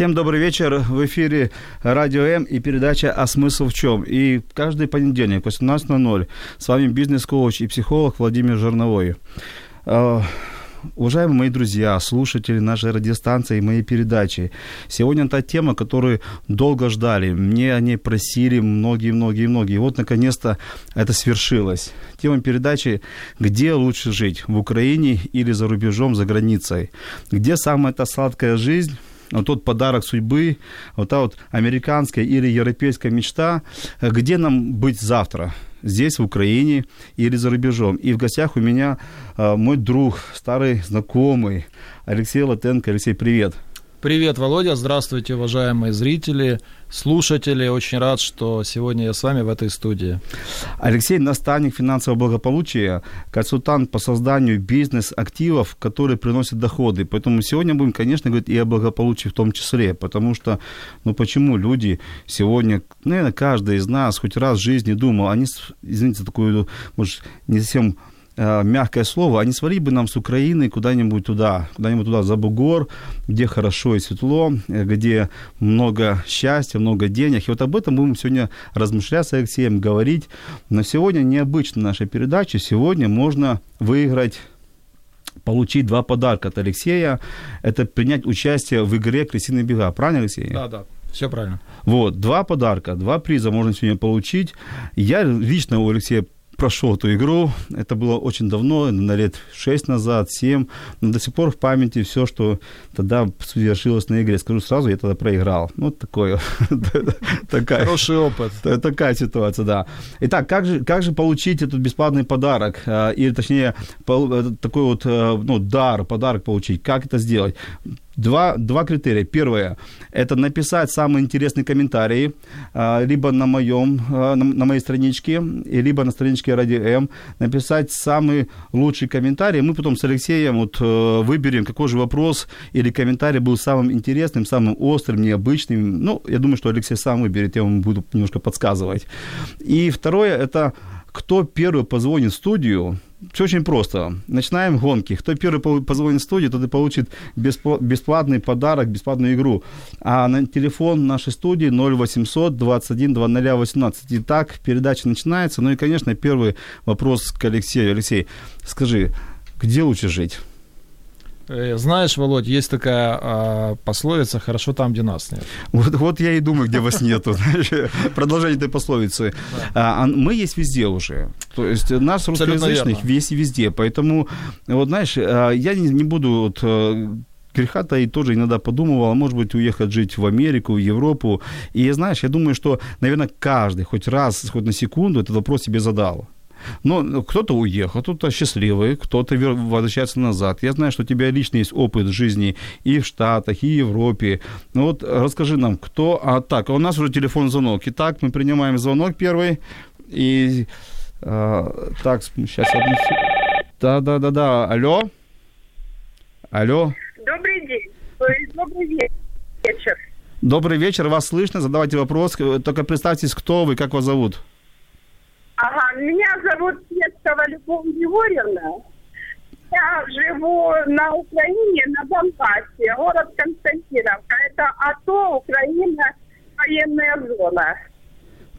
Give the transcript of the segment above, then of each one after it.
Всем добрый вечер. В эфире Радио М и передача «А смысл в чем?». И каждый понедельник, 18.00, с вами бизнес-коуч и психолог Владимир Жерновой. А, уважаемые мои друзья, слушатели нашей радиостанции и моей передачи, сегодня та тема, которую долго ждали. Мне о ней просили многие-многие-многие. Вот, наконец-то, это свершилось. Тема передачи «Где лучше жить? В Украине или за рубежом, за границей? Где самая та сладкая жизнь?» Вот тот подарок судьбы, вот та вот американская или европейская мечта, где нам быть завтра? Здесь, в Украине или за рубежом. И в гостях у меня э, мой друг, старый знакомый Алексей Латенко. Алексей, привет. Привет, Володя. Здравствуйте, уважаемые зрители, слушатели. Очень рад, что сегодня я с вами в этой студии. Алексей – наставник финансового благополучия, консультант по созданию бизнес-активов, которые приносят доходы. Поэтому сегодня будем, конечно, говорить и о благополучии в том числе. Потому что, ну почему люди сегодня, наверное, каждый из нас хоть раз в жизни думал, они, извините, такую, может, не совсем мягкое слово, а не свалить бы нам с Украины куда-нибудь туда, куда-нибудь туда, за бугор, где хорошо и светло, э, где много счастья, много денег. И вот об этом будем сегодня размышлять с Алексеем, говорить. Но сегодня необычно наша передача. Сегодня можно выиграть получить два подарка от Алексея. Это принять участие в игре «Крысиные бега». Правильно, Алексей? Да, да. Все правильно. Вот, два подарка, два приза можно сегодня получить. Я лично у Алексея прошел эту игру. Это было очень давно, на лет 6 назад, 7. Но до сих пор в памяти все, что тогда совершилось на игре. Скажу сразу, я тогда проиграл. Ну, такое. такая, Хороший опыт. Такая ситуация, да. Итак, как же, как же получить этот бесплатный подарок? А, или, точнее, такой вот э, ну, дар, подарок получить? Как это сделать? Два, два критерия. Первое – это написать самые интересные комментарии, а, либо на, моем, а, на, моей страничке, либо на страничке Ради М. Написать самый лучший комментарий. Мы потом с Алексеем вот э, выберем, какой же вопрос или комментарий был самым интересным, самым острым, необычным. Ну, я думаю, что Алексей сам выберет, я вам буду немножко подсказывать. И второе – это кто первый позвонит в студию, все очень просто. Начинаем гонки. Кто первый позвонит в студию, тот и получит бесплатный подарок, бесплатную игру. А на телефон нашей студии 0800 21 2018. Итак, передача начинается. Ну и, конечно, первый вопрос к Алексею. Алексей, скажи, где лучше жить? Э, знаешь, Володь, есть такая а, пословица «хорошо там, где нас нет». Вот, вот я и думаю, где вас нету. Продолжение этой пословицы. А, мы есть везде уже. То есть нас русскоязычных есть везде. Поэтому, вот знаешь, а, я не буду вот э, греха-то и тоже иногда подумывал, а может быть, уехать жить в Америку, в Европу. И знаешь, я думаю, что, наверное, каждый хоть раз, хоть на секунду этот вопрос себе задал. Но ну, кто-то уехал, кто-то счастливый, кто-то возвращается назад. Я знаю, что у тебя лично есть опыт жизни и в Штатах, и в Европе. Ну вот расскажи нам, кто... А так, у нас уже телефон звонок. Итак, мы принимаем звонок первый. И а, так, сейчас одну Да-да-да-да. Алло? Алло? Добрый день. Добрый вечер. Добрый вечер, вас слышно, задавайте вопрос. Только представьтесь, кто вы, как вас зовут? Ага, меня Светского Любовь Григорьевна. Я живу на Украине, на Донбассе, город Константиновка. Это АТО, Украина, военная зона.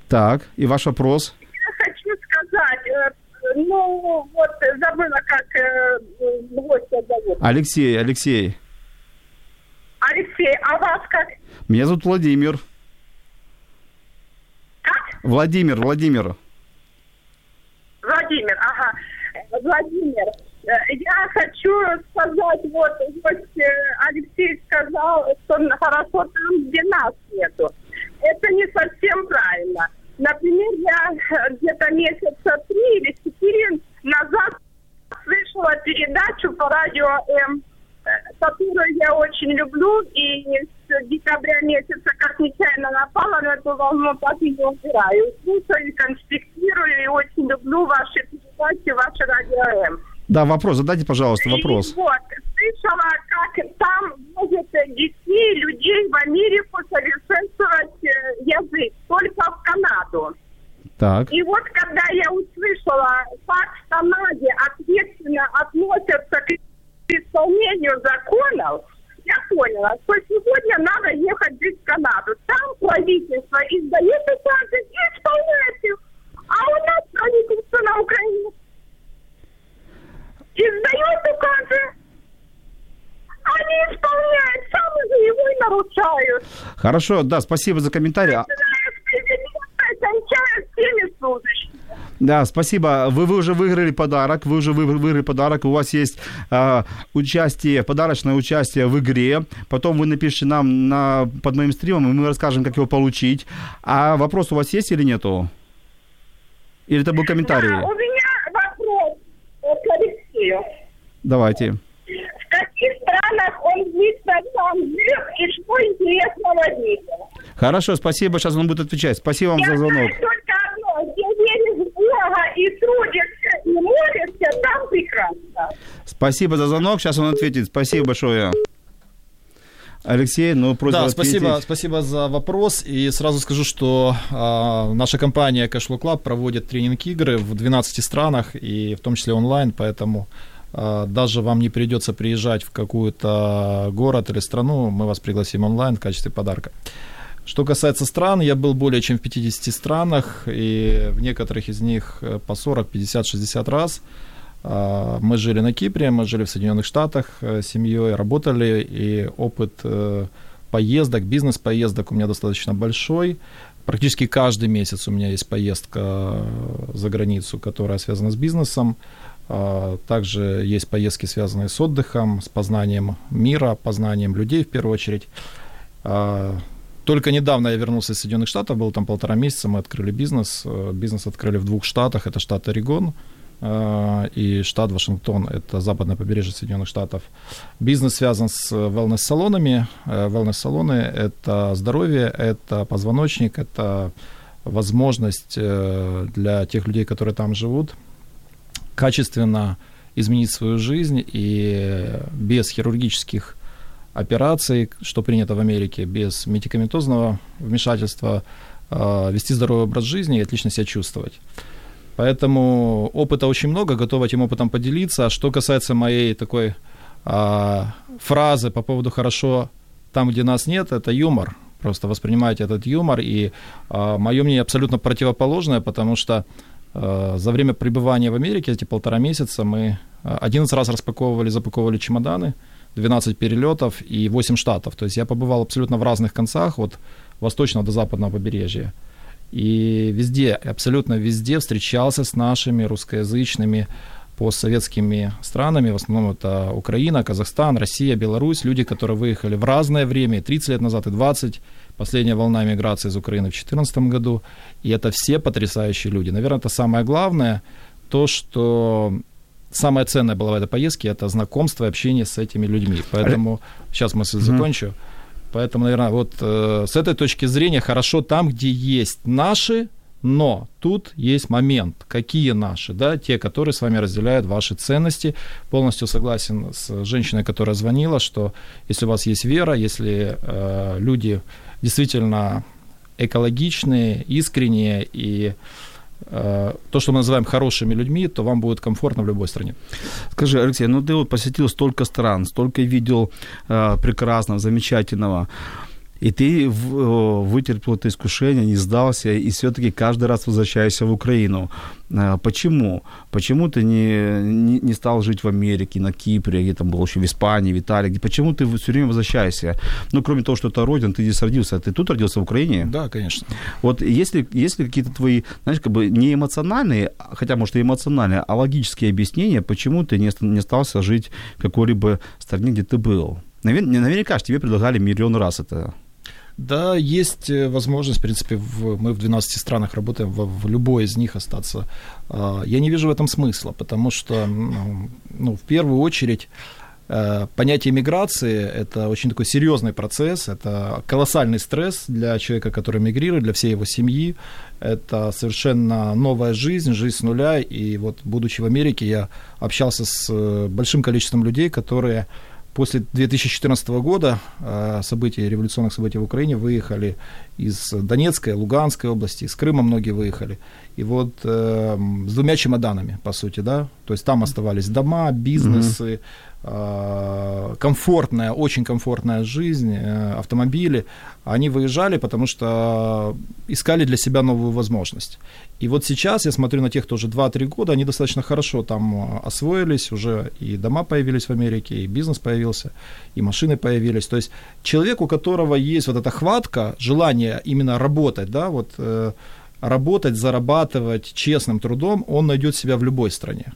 Так, и ваш вопрос? Я хочу сказать, э, ну, вот забыла, как э, гостя зовут. Алексей, Алексей. Алексей, а вас как? Меня зовут Владимир. Как? Владимир, Владимир. Владимир, ага. Владимир, э, я хочу сказать, вот, вот э, Алексей сказал, что хорошо там, где нас нету. Это не совсем правильно. месяца три или четыре назад слышала передачу по радио М, э, которую я очень люблю, и с декабря месяца как нечаянно напала на эту волну, так и не убираю. Слушаю, конспектирую и очень люблю ваши передачи, ваше радио М. Да, вопрос, задайте, пожалуйста, вопрос. И вот, слышала, как там возят детей, людей в Америку совершенствовать э, язык, только в Канаду. Так. И вот когда я услышала, как в Канаде ответственно относятся к исполнению законов, я поняла, что сегодня надо ехать жить в Канаду. Там правительство издает указы и исполняет их. А у нас правительство на Украине издает указы, они исполняют, сами же его и нарушают. Хорошо, да, спасибо за комментарий. А- кончая всеми служащими. Да, спасибо. Вы, вы уже выиграли подарок, вы уже вы- выиграли подарок. У вас есть а, участие, подарочное участие в игре. Потом вы напишите нам на, под моим стримом, и мы расскажем, как его получить. А вопрос у вас есть или нету? Или это был комментарий? Да, у меня вопрос э, к Алексею. Давайте. В каких странах он лично сам жил и что интересного видел? Хорошо, спасибо. Сейчас он будет отвечать. Спасибо вам Я за звонок. знаю только Бога и трудишься, и молишься, там прекрасно. Спасибо за звонок. Сейчас он ответит. Спасибо большое. Алексей, ну просьба Да, ответить. спасибо, спасибо за вопрос. И сразу скажу, что а, наша компания Cashflow Club проводит тренинг-игры в 12 странах, и в том числе онлайн, поэтому а, даже вам не придется приезжать в какой-то город или страну, мы вас пригласим онлайн в качестве подарка. Что касается стран, я был более чем в 50 странах, и в некоторых из них э, по 40, 50, 60 раз. А, Мы жили на Кипре, мы жили в Соединенных Штатах э, с семьей, работали, и опыт э, поездок, бизнес-поездок у меня достаточно большой. Практически каждый месяц у меня есть поездка за границу, которая связана с бизнесом. А, Также есть поездки, связанные с отдыхом, с познанием мира, познанием людей в первую очередь. Только недавно я вернулся из Соединенных Штатов, был там полтора месяца, мы открыли бизнес. Э, Бизнес открыли в двух штатах, это штат Орегон э, и штат Вашингтон, это западное побережье Соединенных Штатов. Бизнес связан с wellness-салонами. Э, Wellness-салоны – это здоровье, это позвоночник, это возможность для тех людей, которые там живут, качественно изменить свою жизнь и без хирургических операций, что принято в Америке, без медикаментозного вмешательства, э, вести здоровый образ жизни и отлично себя чувствовать. Поэтому опыта очень много, готов этим опытом поделиться. А что касается моей такой а, фразы по поводу «хорошо там, где нас нет», это юмор. Просто воспринимайте этот юмор. И а, мое мнение абсолютно противоположное, потому что а, за время пребывания в Америке, эти полтора месяца, мы а, 11 раз распаковывали, запаковывали чемоданы, 12 перелетов и 8 штатов. То есть я побывал абсолютно в разных концах, от восточного до западного побережья. И везде, абсолютно везде встречался с нашими русскоязычными постсоветскими странами, в основном это Украина, Казахстан, Россия, Беларусь, люди, которые выехали в разное время, и 30 лет назад, и 20, последняя волна миграции из Украины в 2014 году, и это все потрясающие люди. Наверное, это самое главное, то, что самое ценное было в этой поездке, это знакомство и общение с этими людьми. Поэтому, сейчас мы закончу, Поэтому, наверное, вот э, с этой точки зрения хорошо там, где есть наши, но тут есть момент, какие наши, да, те, которые с вами разделяют ваши ценности. Полностью согласен с женщиной, которая звонила, что если у вас есть вера, если э, люди действительно экологичные, искренние и э, то, что мы называем хорошими людьми, то вам будет комфортно в любой стране. Скажи, Алексей, ну ты вот посетил столько стран, столько видел э, прекрасного, замечательного, и ты э, вытерпел это искушение, не сдался, и все-таки каждый раз возвращаешься в Украину. Э, почему? Почему ты не, не, не стал жить в Америке, на Кипре, где там был еще в Испании, в Италии? Почему ты все время возвращаешься? Ну, кроме того, что это родина, ты здесь родился. Ты тут родился в Украине? Да, конечно. Вот если, если какие-то твои, знаешь, как бы не эмоциональные, хотя, может, и эмоциональные, а логические объяснения, почему ты не, не остался жить в какой-либо стране, где ты был? Навер- Наверняка же тебе предлагали миллион раз это. Да, есть э, возможность, в принципе, в, мы в 12 странах работаем, в, в любой из них остаться. А, я не вижу в этом смысла, потому что, ну, в первую очередь, э, понятие миграции – это очень такой серьезный процесс, это колоссальный стресс для человека, который мигрирует, для всей его семьи. Это совершенно новая жизнь, жизнь с нуля. И вот, будучи в Америке, я общался с э, большим количеством людей, которые после 2014 года э, событий, революционных событий в Украине выехали из Донецкой, Луганской области, из Крыма многие выехали. И вот э, с двумя чемоданами, по сути, да, то есть там оставались дома, бизнесы, mm-hmm комфортная, очень комфортная жизнь, э, автомобили, они выезжали, потому что искали для себя новую возможность. И вот сейчас я смотрю на тех, кто уже 2-3 года, они достаточно хорошо там э, освоились, уже и дома появились в Америке, и бизнес появился, и машины появились. То есть человек, у которого есть вот эта хватка, желание именно работать, да, вот работать, зарабатывать честным трудом, он найдет себя в любой стране.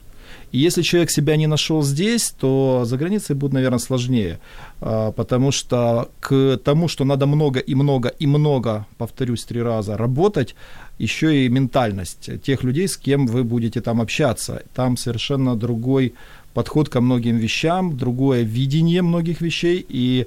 И если человек себя не нашел здесь, то за границей будет, наверное, сложнее, а, потому что к тому, что надо много и много и много, повторюсь три раза, работать, еще и ментальность тех людей, с кем вы будете там общаться. Там совершенно другой подход ко многим вещам, другое видение многих вещей, и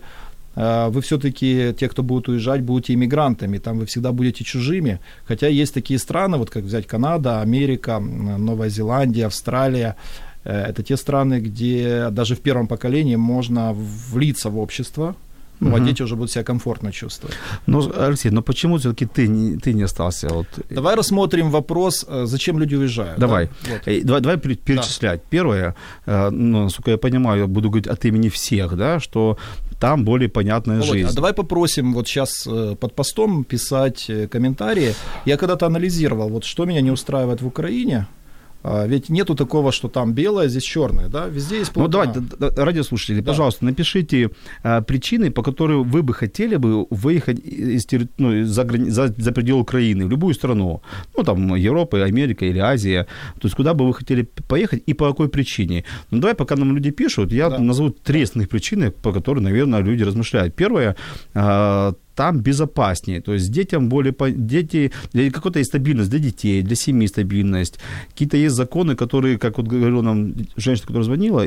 вы все-таки, те, кто будут уезжать, будете иммигрантами, там вы всегда будете чужими, хотя есть такие страны, вот как взять Канада, Америка, Новая Зеландия, Австралия, э, это те страны, где даже в первом поколении можно влиться в общество, ну, угу. а дети уже будут себя комфортно чувствовать. Ну, Алексей, но почему все-таки ты не, ты не остался? Вот... Давай рассмотрим вопрос, э, зачем люди уезжают. Давай. Да? Вот. Э, давай, давай перечислять. Да. Первое, ну, насколько я понимаю, я буду говорить от имени всех, да, что там более понятная Володь, жизнь. А давай попросим вот сейчас э, под постом писать э, комментарии. Я когда-то анализировал, вот что меня не устраивает в Украине, а, ведь нету такого, что там белое, здесь черное, да? Везде есть Ну, давайте, радиослушатели, да. пожалуйста, напишите а, причины, по которым вы бы хотели бы выехать из, ну, за, за, за пределы Украины, в любую страну. Ну, там, Европа, Америка или Азия. То есть, куда бы вы хотели поехать и по какой причине. Ну, давай, пока нам люди пишут, я да. назову три основных причины, по которым, наверное, люди размышляют. Первое, а, там безопаснее. То есть детям более... Дети... Какой-то есть стабильность для детей, для семьи стабильность. Какие-то есть законы, которые, как вот говорила нам женщина, которая звонила,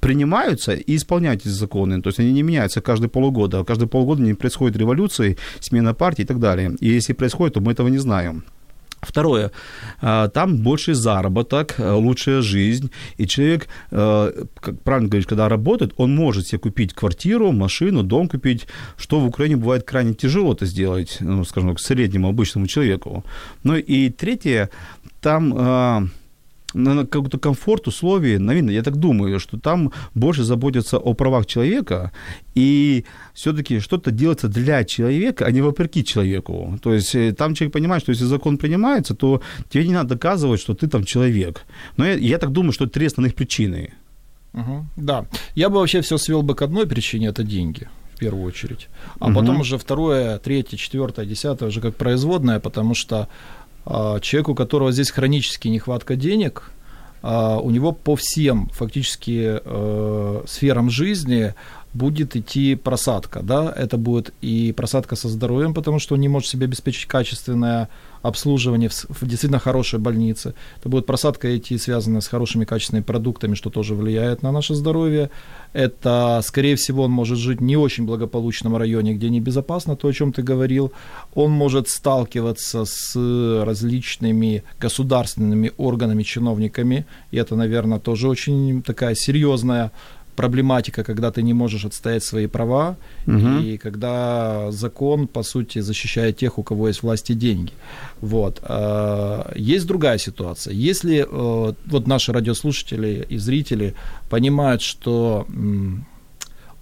принимаются и исполняют эти законы. То есть они не меняются каждые полгода. Каждые полгода не происходит революции, смена партии и так далее. И если происходит, то мы этого не знаем. Второе, а, там больше заработок, э, лучшая жизнь, и человек, э, как правильно говоришь, когда работает, он может себе купить квартиру, машину, дом купить, что в Украине бывает крайне тяжело это сделать, ну, скажем так, среднему обычному человеку. Ну и третье, там а, на какой-то комфорт, условия, наверное, я так думаю, что там больше заботятся о правах человека, и все-таки что-то делается для человека, а не вопреки человеку. То есть э, там человек понимает, что если закон принимается, то тебе не надо доказывать, что ты там человек. Но я, я так думаю, что это три основных причины. Угу, да. Я бы вообще все свел бы к одной причине, это деньги в первую очередь. А угу. потом уже второе, третье, четвертое, десятое уже как производное, потому что человек, у которого здесь хронически нехватка денег, а, у него по всем фактически э, сферам жизни будет идти просадка, да, это будет и просадка со здоровьем, потому что он не может себе обеспечить качественное обслуживание в, в действительно хорошей больнице. Это будет просадка идти, связанная с хорошими качественными продуктами, что тоже влияет на наше здоровье. Это, скорее всего, он может жить в не очень благополучном районе, где небезопасно, то, о чем ты говорил. Он может сталкиваться с различными государственными органами, чиновниками, и это, наверное, тоже очень такая серьезная проблематика, когда ты не можешь отстоять свои права, угу. и когда закон, по сути, защищает тех, у кого есть власть и деньги. Вот. А, есть другая ситуация. Если э, вот наши радиослушатели и зрители понимают, что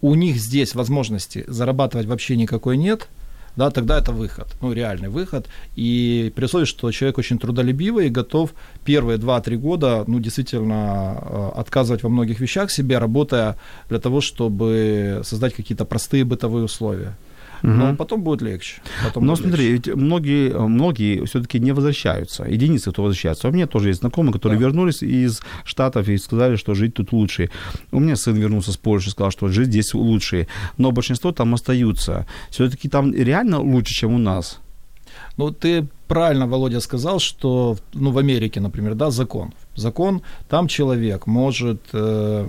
у них здесь возможности зарабатывать вообще никакой нет – да, тогда это выход, ну, реальный выход. И при условии, что человек очень трудолюбивый и готов первые 2-3 года, ну, действительно э, отказывать во многих вещах себе, работая для того, чтобы создать какие-то простые бытовые условия. Но потом будет легче. Потом Но будет смотри, легче. ведь многие, многие все-таки не возвращаются. Единицы, кто возвращается. У меня тоже есть знакомые, которые Да. вернулись из Штатов и сказали, что жить тут лучше. У меня сын вернулся с Польши, сказал, что жить здесь лучше. Но большинство там остаются. Все-таки там реально лучше, чем у нас. Ну, ты правильно, Володя, сказал, что ну, в Америке, например, да, закон. Закон, там человек может э,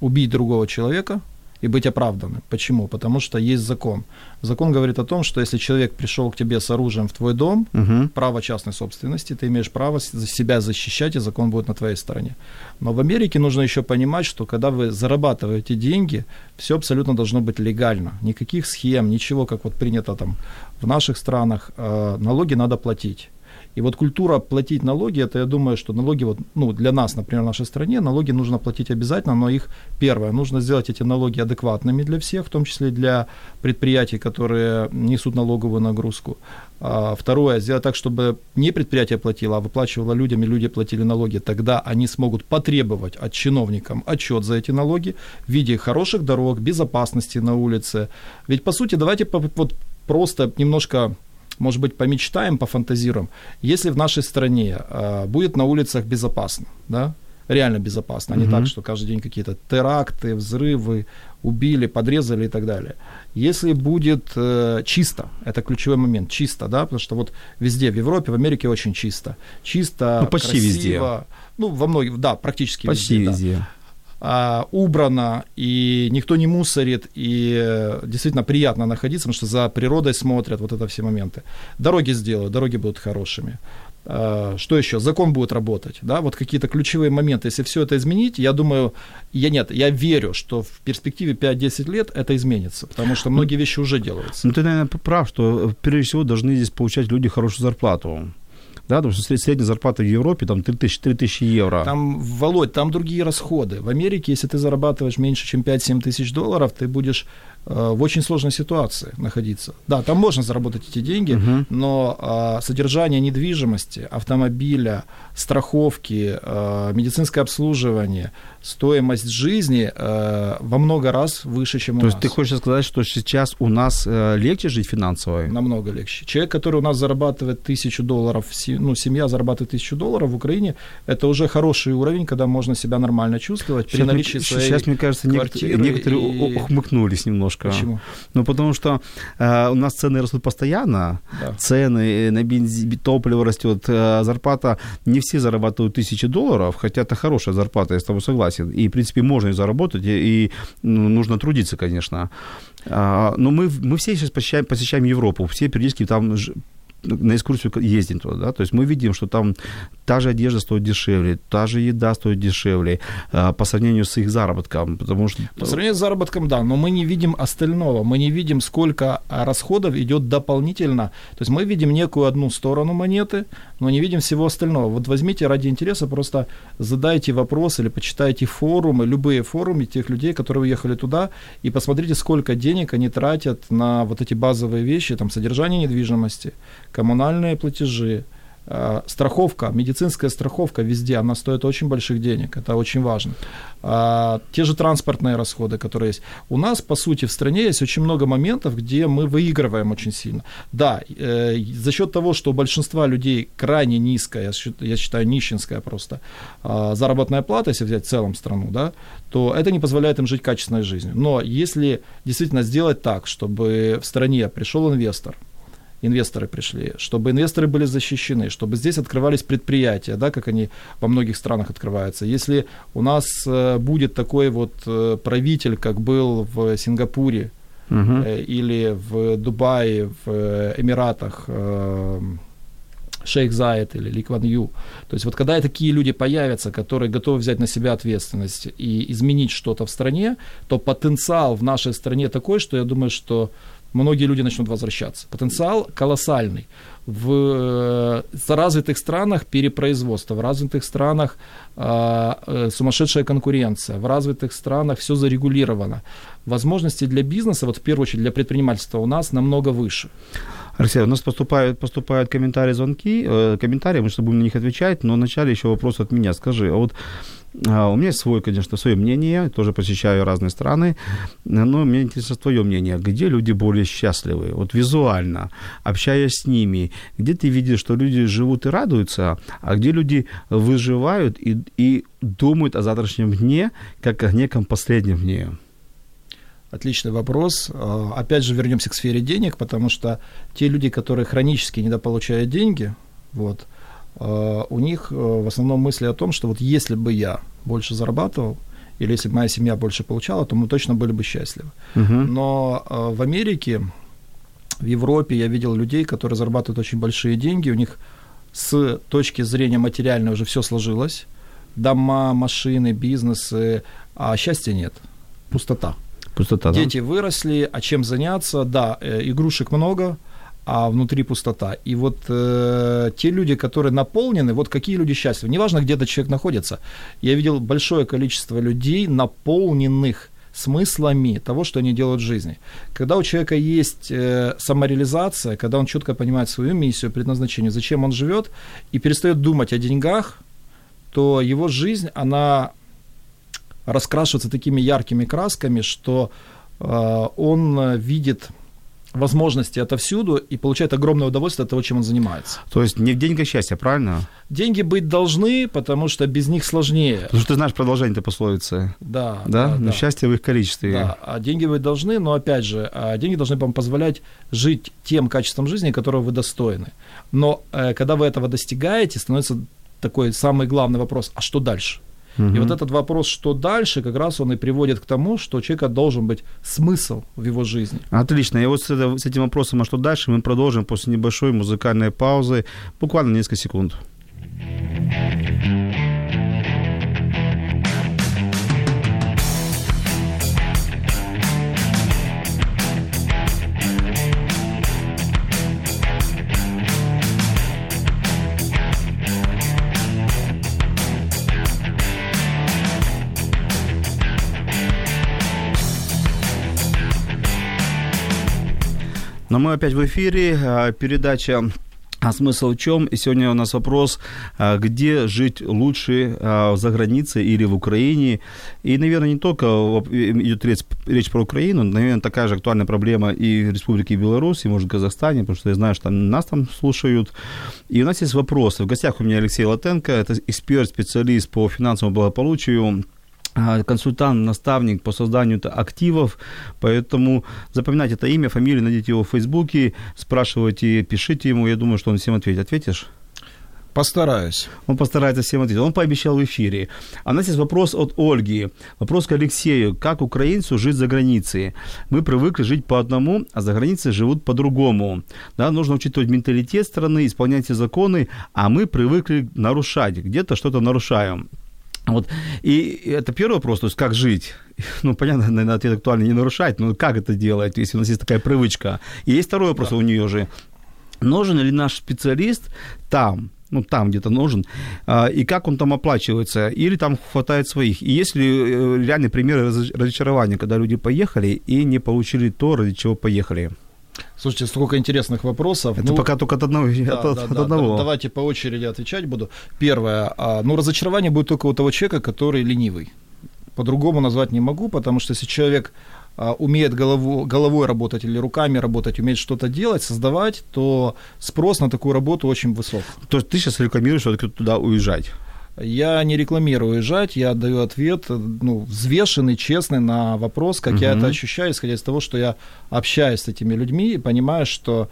убить другого человека и быть оправданным. Почему? Потому что есть закон. Закон говорит о том, что если человек пришел к тебе с оружием в твой дом, Угу. право частной собственности, ты имеешь право себя защищать, и закон будет на твоей стороне. Но в Америке нужно еще понимать, что когда вы зарабатываете деньги, все абсолютно должно быть легально. Никаких схем, ничего, как вот принято там в наших странах. Э, Налоги надо платить. И вот культура платить налоги, это я думаю, что налоги, вот, ну, для нас, например, в нашей стране, налоги нужно платить обязательно, но их, первое, нужно сделать эти налоги адекватными для всех, в том числе для предприятий, которые несут налоговую нагрузку. А, Второе, сделать так, чтобы не предприятие платило, а выплачивало людям, и люди платили налоги. Тогда они смогут потребовать от чиновникам отчет за эти налоги в виде хороших дорог, безопасности на улице. Ведь, по сути, давайте вот просто немножко может быть, помечтаем, пофантазируем. Если в нашей стране а, будет на улицах безопасно, да, реально безопасно, а не так, что каждый день какие-то теракты, взрывы, убили, подрезали и так далее. Если будет э, чисто, это ключевой момент, чисто, да, потому что вот везде, в Европе, в Америке очень чисто. Чисто, Ну, почти красиво. везде. Ну, во многих, да, практически Почти везде. да везде. а, убрано, и никто не мусорит, и э, действительно приятно находиться, потому что за природой смотрят, вот это все моменты. Дороги сделают, дороги будут хорошими. А, Что еще? Закон будет работать, да, вот какие-то ключевые моменты. Если все это изменить, я думаю, я нет, я верю, что в перспективе 5-10 лет это изменится, потому что многие вещи уже делаются. Ну, ты, наверное, прав, что э, прежде всего должны здесь получать люди хорошую зарплату. Да, потому что сред- средняя зарплата в Европе там 3000, 3000 евро. Там, Володь, там другие расходы. В Америке, если ты зарабатываешь меньше, чем 5-7 тысяч долларов, ты будешь в очень сложной ситуации находиться. Да, там можно заработать эти деньги, Мгм. но э, содержание недвижимости, автомобиля, страховки, э, медицинское обслуживание, стоимость жизни э, во много раз выше, чем у То нас. есть ты хочешь сказать, что сейчас у нас э, легче жить финансово? Намного легче. Человек, который у нас зарабатывает тысячу долларов, ну, семья зарабатывает тысячу долларов в Украине, это уже хороший уровень, когда можно себя нормально чувствовать при Сейчас, наличии мне, своей сейчас, мне кажется, некоторые, некоторые и- у- ухмыкнулись немножко. Почему? Ну, потому что э, у нас цены растут постоянно, Да. цены э, на бензин, топливо растет, э, зарплата, не все зарабатывают тысячи долларов, хотя это хорошая зарплата, я с тобой согласен. И, в принципе, можно ее заработать, и, и, ну, нужно трудиться, конечно. А, но мы, мы все сейчас посещаем, посещаем Европу, все периодически там на экскурсию ездим туда, да, то есть мы видим, что там та же одежда стоит дешевле, та же еда стоит дешевле а, по сравнению с их заработком, потому что... По сравнению с заработком, да, но мы не видим остального, мы не видим, сколько а, расходов идет дополнительно. То есть мы видим некую одну сторону монеты, но не видим всего остального. Вот возьмите ради интереса, просто задайте вопрос или почитайте форумы, любые форумы тех людей, которые уехали туда, и посмотрите, сколько денег они тратят на вот эти базовые вещи, там, содержание недвижимости, коммунальные платежи, страховка, медицинская страховка везде, она стоит очень больших денег, это очень важно. А, те же транспортные расходы, которые есть. У нас, по сути, в стране есть очень много моментов, где мы выигрываем очень сильно. Да, э, за счет того, что у большинства людей крайне низкая, я считаю, нищенская просто а, заработная плата, если взять в целом страну, да, то это не позволяет им жить качественной жизнью. Но если действительно сделать так, чтобы в стране пришел инвестор, инвесторы пришли, чтобы инвесторы были защищены, чтобы здесь открывались предприятия, да, как они во многих странах открываются. Если у нас э, будет такой вот э, правитель, как был в Сингапуре э, или в Дубае, в Эмиратах, Шейх Зайд или Ли Кван Ю. То есть вот когда такие люди появятся, которые готовы взять на себя ответственность и изменить что-то в стране, то потенциал в нашей стране такой, что я думаю, что многие люди начнут возвращаться. Потенциал колоссальный. В э, развитых странах перепроизводство, в развитых странах э, э, сумасшедшая конкуренция, в развитых странах все зарегулировано. Возможности для бизнеса, вот в первую очередь для предпринимательства у нас намного выше. Алексей, у нас поступают, поступают комментарии, звонки, э, комментарии, мы что будем на них отвечать, но вначале еще вопрос от меня. Скажи, а вот А, у меня есть свой, конечно, свое мнение, тоже посещаю разные страны, но мне интересно твое мнение. Где люди более счастливы? Вот визуально, общаясь с ними, где ты видишь, что люди живут и радуются, а где люди выживают и, и думают о завтрашнем дне, как о неком последнем дне? Отличный вопрос. А, опять же, вернемся к сфере денег, потому что те люди, которые хронически недополучают деньги, вот, а, у них э, в основном мысли о том, что вот если бы я больше зарабатывал, или если бы моя семья больше получала, то мы точно были бы счастливы. Угу. Но а, в Америке, в Европе я видел людей, которые зарабатывают очень большие деньги, у них с точки зрения материальной уже все сложилось, дома, машины, бизнесы, а счастья нет, пустота. Пустота, Дети да? выросли, а чем заняться? Да, э, игрушек много, а внутри пустота. И вот э, те люди, которые наполнены, вот какие люди счастливы. Неважно, где этот человек находится. Я видел большое количество людей, наполненных смыслами того, что они делают в жизни. Когда у человека есть э, самореализация, когда он четко понимает свою миссию, предназначение, зачем он живет, и перестает думать о деньгах, то его жизнь, она раскрашиваться такими яркими красками, что э, он видит возможности отовсюду и получает огромное удовольствие от того, чем он занимается. То есть не в деньгах счастье, правильно? Деньги быть должны, потому что без них сложнее. Потому что ты знаешь продолжение этой пословицы. Да. Да? да но да. счастье в их количестве. Да, а деньги быть должны, но опять же, а деньги должны вам позволять жить тем качеством жизни, которого вы достойны. Но э, когда вы этого достигаете, становится такой самый главный вопрос, а что дальше? Угу. И вот этот вопрос, что дальше, как раз он и приводит к тому, что у человека должен быть смысл в его жизни. Отлично. И вот с, с этим вопросом, а что дальше, мы продолжим после небольшой музыкальной паузы, буквально несколько секунд. Но мы опять в эфире. А, передача а смысл в чем? И сегодня у нас вопрос, а, где жить лучше, а, за границей или в Украине. И, наверное, не только идет речь, речь про Украину, наверное, такая же актуальная проблема и в Республике Беларусь, и, может, в Казахстане, потому что я знаю, что нас там слушают. И у нас есть вопросы. В гостях у меня Алексей Латенко, это эксперт, специалист по финансовому благополучию консультант, наставник по созданию активов, поэтому запоминайте это имя, фамилию, найдите его в Фейсбуке, спрашивайте, пишите ему, я думаю, что он всем ответит. Ответишь? Постараюсь. Он постарается всем ответить. Он пообещал в эфире. А у нас есть вопрос от Ольги. Вопрос к Алексею. Как украинцу жить за границей? Мы привыкли жить по одному, а за границей живут по-другому. Да, нужно учитывать менталитет страны, исполнять все законы, а мы привыкли нарушать. Где-то что-то нарушаем. Вот. И это первый вопрос, то есть как жить. Ну, понятно, наверное, ответ актуальный, не нарушать, но как это делать, если у нас есть такая привычка. И есть второй вопрос да. у нее же. Нужен ли наш специалист там, ну, там где-то нужен, а, и как он там оплачивается, или там хватает своих. И есть ли э, реальные примеры разочарования, когда люди поехали и не получили то, ради чего поехали? Слушайте, столько интересных вопросов. Это ну, пока только от одного. Да, от, да, от да, одного. Давайте по очереди отвечать буду. Первое. А, ну, разочарование будет только у того человека, который ленивый. По-другому назвать не могу, потому что если человек а, умеет голову, головой работать или руками работать, умеет что-то делать, создавать, то спрос на такую работу очень высок. То есть ты сейчас рекламируешь все-таки туда уезжать? Я не рекламирую уезжать, я даю ответ, ну, взвешенный, честный на вопрос, как угу. я это ощущаю, исходя из того, что я общаюсь с этими людьми и понимаю, что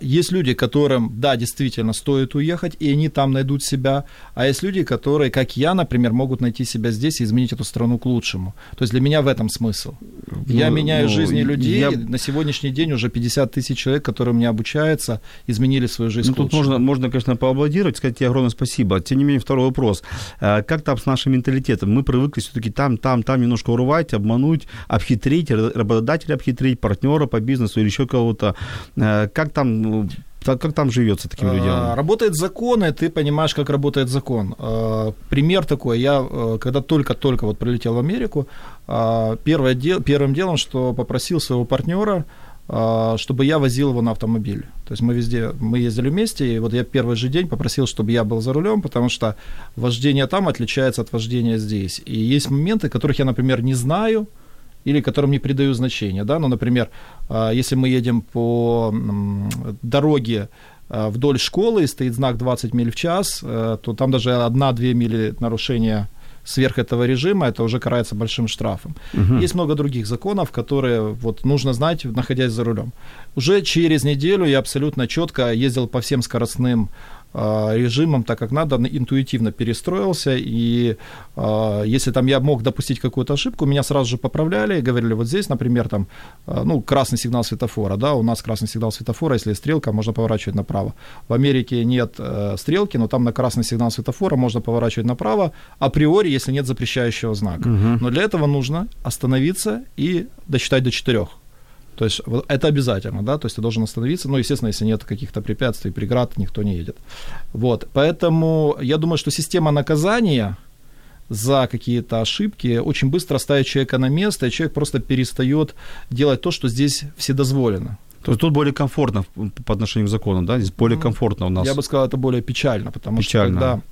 есть люди, которым, да, действительно стоит уехать, и они там найдут себя, а есть люди, которые, как я, например, могут найти себя здесь и изменить эту страну к лучшему. То есть для меня в этом смысл. Я ну, меняю ну, жизни людей, я... на сегодняшний день уже 50 тысяч человек, которые у меня обучаются, изменили свою жизнь ну. Тут можно, можно, конечно, поаплодировать, сказать тебе огромное спасибо. Тем не менее, второй вопрос. А, как там с нашим менталитетом? Мы привыкли все-таки там, там, там немножко урвать, обмануть, обхитрить, работодателя обхитрить, партнера по бизнесу или еще кого-то. А, как как там ну, как там живется таким людям? А, работает закон, и ты понимаешь, как работает закон. А, пример такой. Я, э, когда только-только вот прилетел в Америку, первое дел, первым делом, что попросил своего партнера чтобы я возил его на автомобиле. То есть мы везде, мы ездили вместе, и вот я первый же день попросил, чтобы я был за рулем, потому что вождение там отличается от вождения здесь. И есть моменты, которых я, например, не знаю, или которым не придаю значения. Да? Ну, например, а, если мы едем по дороге а, вдоль школы и стоит знак 20 миль в час, э, то там даже 1-2 мили нарушения сверх этого режима, это уже карается большим штрафом. Угу. Есть много других законов, которые вот нужно знать, находясь за рулем. Уже через неделю я абсолютно четко ездил по всем скоростным режимом так, как надо, интуитивно перестроился, и э, если там я мог допустить какую-то ошибку, меня сразу же поправляли и говорили, вот здесь, например, там, э, ну, красный сигнал светофора, да, у нас красный сигнал светофора, если стрелка, можно поворачивать направо. В Америке нет э, стрелки, но там на красный сигнал светофора можно поворачивать направо, априори, если нет запрещающего знака. Угу. Но для этого нужно остановиться и досчитать до четырех. То есть вот это обязательно, да, то есть ты должен остановиться, ну, естественно, если нет каких-то препятствий, преград, никто не едет. Вот, поэтому я думаю, что система наказания за какие-то ошибки очень быстро ставит человека на место, и человек просто перестает делать то, что здесь вседозволено. То есть тут более комфортно по отношению к закону, да? Здесь более комфортно у нас. Я бы сказал, это более печально, потому печально. что когда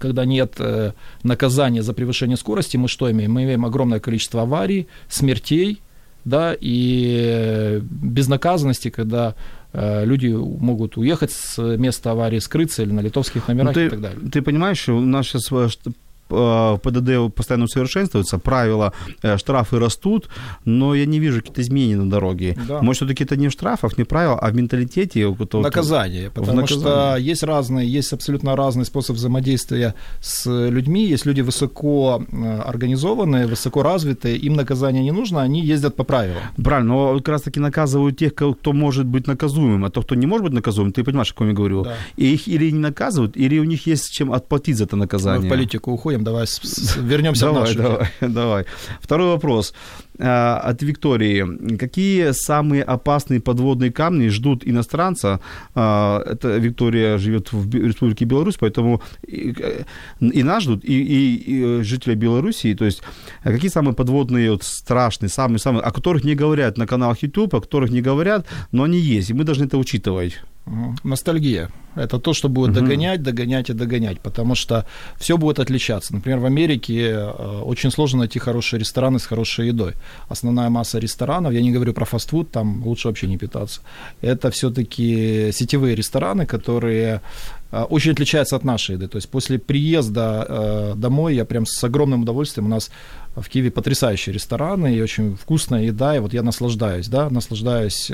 когда нет э, наказания за превышение скорости, мы что имеем? Мы имеем огромное количество аварий, смертей, да, и безнаказанности, когда э, люди могут уехать с места аварии, скрыться или на литовских номерах ну, ты, и так далее. Ты понимаешь, у нас сейчас э, Э, ПДД постоянно усовершенствуется, правила, э, штрафы растут, но я не вижу каких-то изменений на дороге. Да. Может, все-таки это не в штрафах, не правил, а в менталитете. Наказание. Потому наказание. что есть разные, есть абсолютно разный способ взаимодействия с людьми. Есть люди высоко э, организованные, высоко развитые, им наказание не нужно, они ездят по правилам. Правильно, но как раз таки наказывают тех, кто может быть наказуемым, а тот, кто не может быть наказуемым, ты понимаешь, о ком я говорю. Да. И их или не наказывают, или у них есть чем отплатить за это наказание. Мы в политику уходим, поговорим. Давай вернемся давай, в нашу. Давай, давай. Второй вопрос а, от Виктории. Какие самые опасные подводные камни ждут иностранца? А, это Виктория живет в Республике Беларусь, поэтому и, и нас ждут, и, и, и жители Белоруссии. То есть какие самые подводные, вот, страшные, самые-самые, о которых не говорят на каналах YouTube, о которых не говорят, но они есть, и мы должны это учитывать. Ностальгия. Это то, что будет угу. догонять, догонять и догонять, потому что все будет отличаться. Например, в Америке э, очень сложно найти хорошие рестораны с хорошей едой. Основная масса ресторанов, я не говорю про фастфуд, там лучше вообще не питаться. Это все-таки сетевые рестораны, которые э, очень отличаются от нашей еды. То есть после приезда э, домой я прям с огромным удовольствием, у нас в Киеве потрясающие рестораны и очень вкусная еда, и вот я наслаждаюсь, да, наслаждаюсь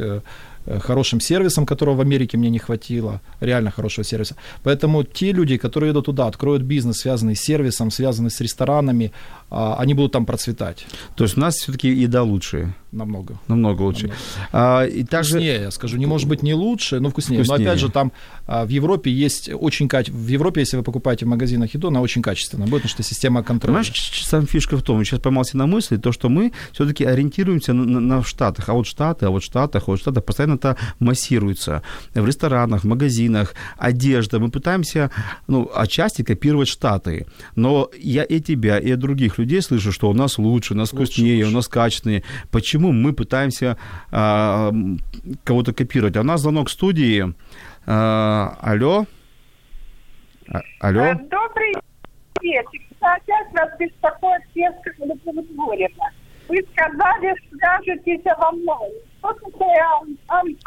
хорошим сервисом, которого в Америке мне не хватило, реально хорошего сервиса. Поэтому те люди, которые идут туда, откроют бизнес, связанный с сервисом, связанный с ресторанами, они будут там процветать. То есть у нас все-таки еда лучше? Намного. Намного лучше. Намного. А, и также... Вкуснее, я скажу. Не может быть не лучше, но вкуснее. вкуснее. Но опять же, там а, в Европе есть очень качественная... В Европе, если вы покупаете в магазинах еду, она очень качественная будет, потому что система контроля. Понимаешь, сам фишка в том, сейчас поймался на мысли, то, что мы все-таки ориентируемся на, на, на Штатах. А вот Штаты, а вот Штатах, а вот Штатах постоянно это массируется. В ресторанах, в магазинах, одежда. Мы пытаемся, ну, отчасти копировать Штаты. Но я и тебя, и других людей слышу, что у нас лучше, у нас лучше, вкуснее, лучше. у нас качественнее. Почему мы пытаемся а, кого-то копировать? А у нас звонок студии. А, алло? А, алло? Э, добрый вечер. Опять вас беспокоит Любовь Вы сказали, свяжетесь во мной. Что такое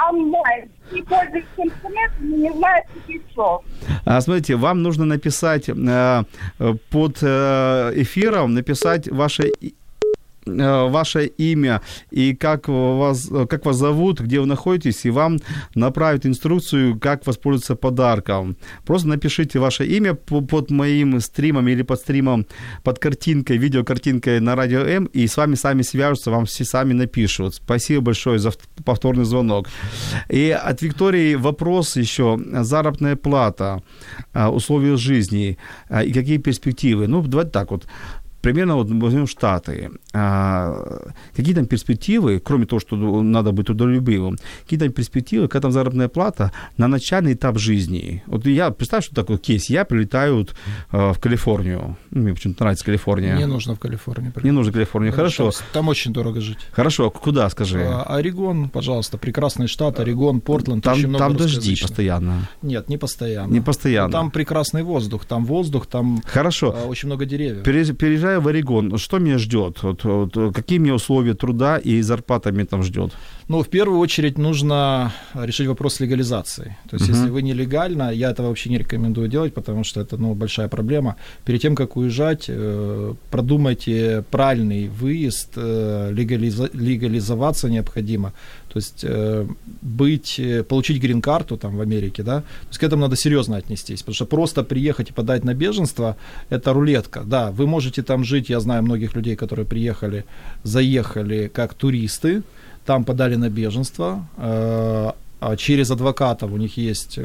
онлайн? Не пользуетесь интернетом, не знаете ничего. А, смотрите, вам нужно написать э, под э, эфиром, написать ваше Э, ваше имя и как вас, как вас зовут, где вы находитесь, и вам направят инструкцию, как воспользоваться подарком. Просто напишите ваше имя под моим стримом или под стримом, под картинкой, видеокартинкой на Радио М, и с вами сами свяжутся, вам все сами напишут. Спасибо большое за повторный звонок. И от Виктории вопрос еще. Заработная плата, э, условия жизни э, и какие перспективы? Ну, давайте так вот примерно вот возьмем Штаты. А, какие там перспективы, кроме того, что надо быть трудолюбивым, какие там перспективы, какая там заработная плата на начальный этап жизни? Вот я, представь, что такой кейс. Я прилетаю вот, а, в Калифорнию. Ну, мне почему-то нравится Калифорния. Не нужно в Калифорнию. Не нужно в Калифорнию, хорошо. Там, там очень дорого жить. Хорошо, а куда, скажи? А, Орегон, пожалуйста, прекрасный штат, Орегон, Портленд. Там, очень много там дожди постоянно. Нет, не постоянно. Не постоянно. Но там прекрасный воздух, там воздух, там Хорошо. а, очень много деревьев. Пере- Переезжая в Орегон, что меня ждет? Вот, вот, какие мне условия труда и зарплата меня там ждет? Ну, в первую очередь нужно решить вопрос легализации. То есть, Мгм. если вы нелегально, я этого вообще не рекомендую делать, потому что это ну, большая проблема. Перед тем, как уезжать, э, продумайте правильный выезд, э, легализоваться необходимо. То есть э, быть, э, получить грин-карту там в Америке, да, то есть к этому надо серьезно отнестись, потому что просто приехать и подать на беженство – это рулетка. Да, вы можете там жить, я знаю многих людей, которые приехали, заехали как туристы, там подали на беженство, э, а через адвокатов у них есть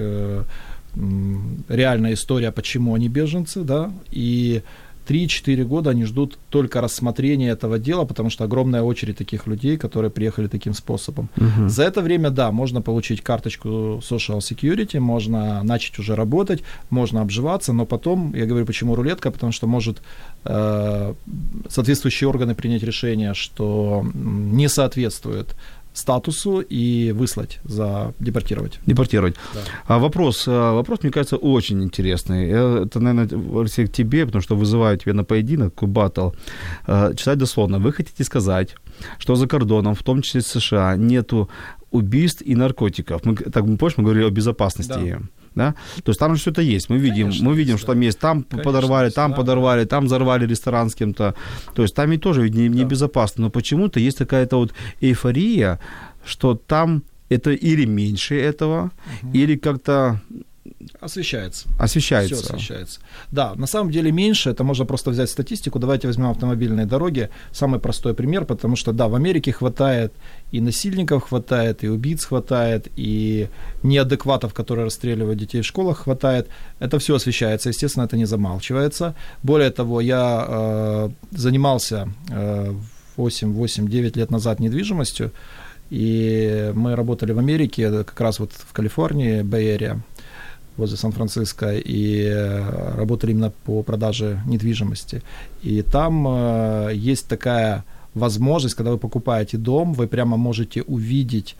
реальная история, почему они беженцы, да, и 3-4 года они ждут только рассмотрения этого дела, потому что огромная очередь таких людей, которые приехали таким способом. За это время, да, можно получить карточку Social Security, можно начать уже работать, можно обживаться, но потом, я говорю, почему рулетка, потому что может э, соответствующие органы принять решение, что не соответствует статусу и выслать, за депортировать. Депортировать. Да. А вопрос, а, вопрос, мне кажется, очень интересный. Э, Это, наверное, Алексей, к тебе, потому что вызываю тебя на поединок, батл. Э, Читать дословно. Вы хотите сказать, что за кордоном, в том числе США, нету убийств и наркотиков? Мы, так, помнишь, мы говорили о безопасности. Да. Да? То есть там же это есть. Мы видим, Конечно, мы видим, есть, что да. там есть. Там Конечно, подорвали, там да. подорвали, там взорвали ресторан с кем-то. То есть там ведь тоже ведь не, небезопасно. Но почему-то есть какая-то вот эйфория, что там это или меньше этого, или как-то Освещается. освещается. Все освещается. Да, на самом деле меньше, это можно просто взять статистику. Давайте возьмем автомобильные дороги. Самый простой пример, потому что, да, в Америке хватает и насильников хватает, и убийц хватает, и неадекватов, которые расстреливают детей в школах, хватает. Это все освещается, естественно, это не замалчивается. Более того, я э, занимался э, 8-9 лет назад недвижимостью, и мы работали в Америке, как раз вот в Калифорнии, Бэй-Эрия, возле Сан-Франциско и э, работали именно по продаже недвижимости. И там э, есть такая возможность, когда вы покупаете дом, вы прямо можете увидеть,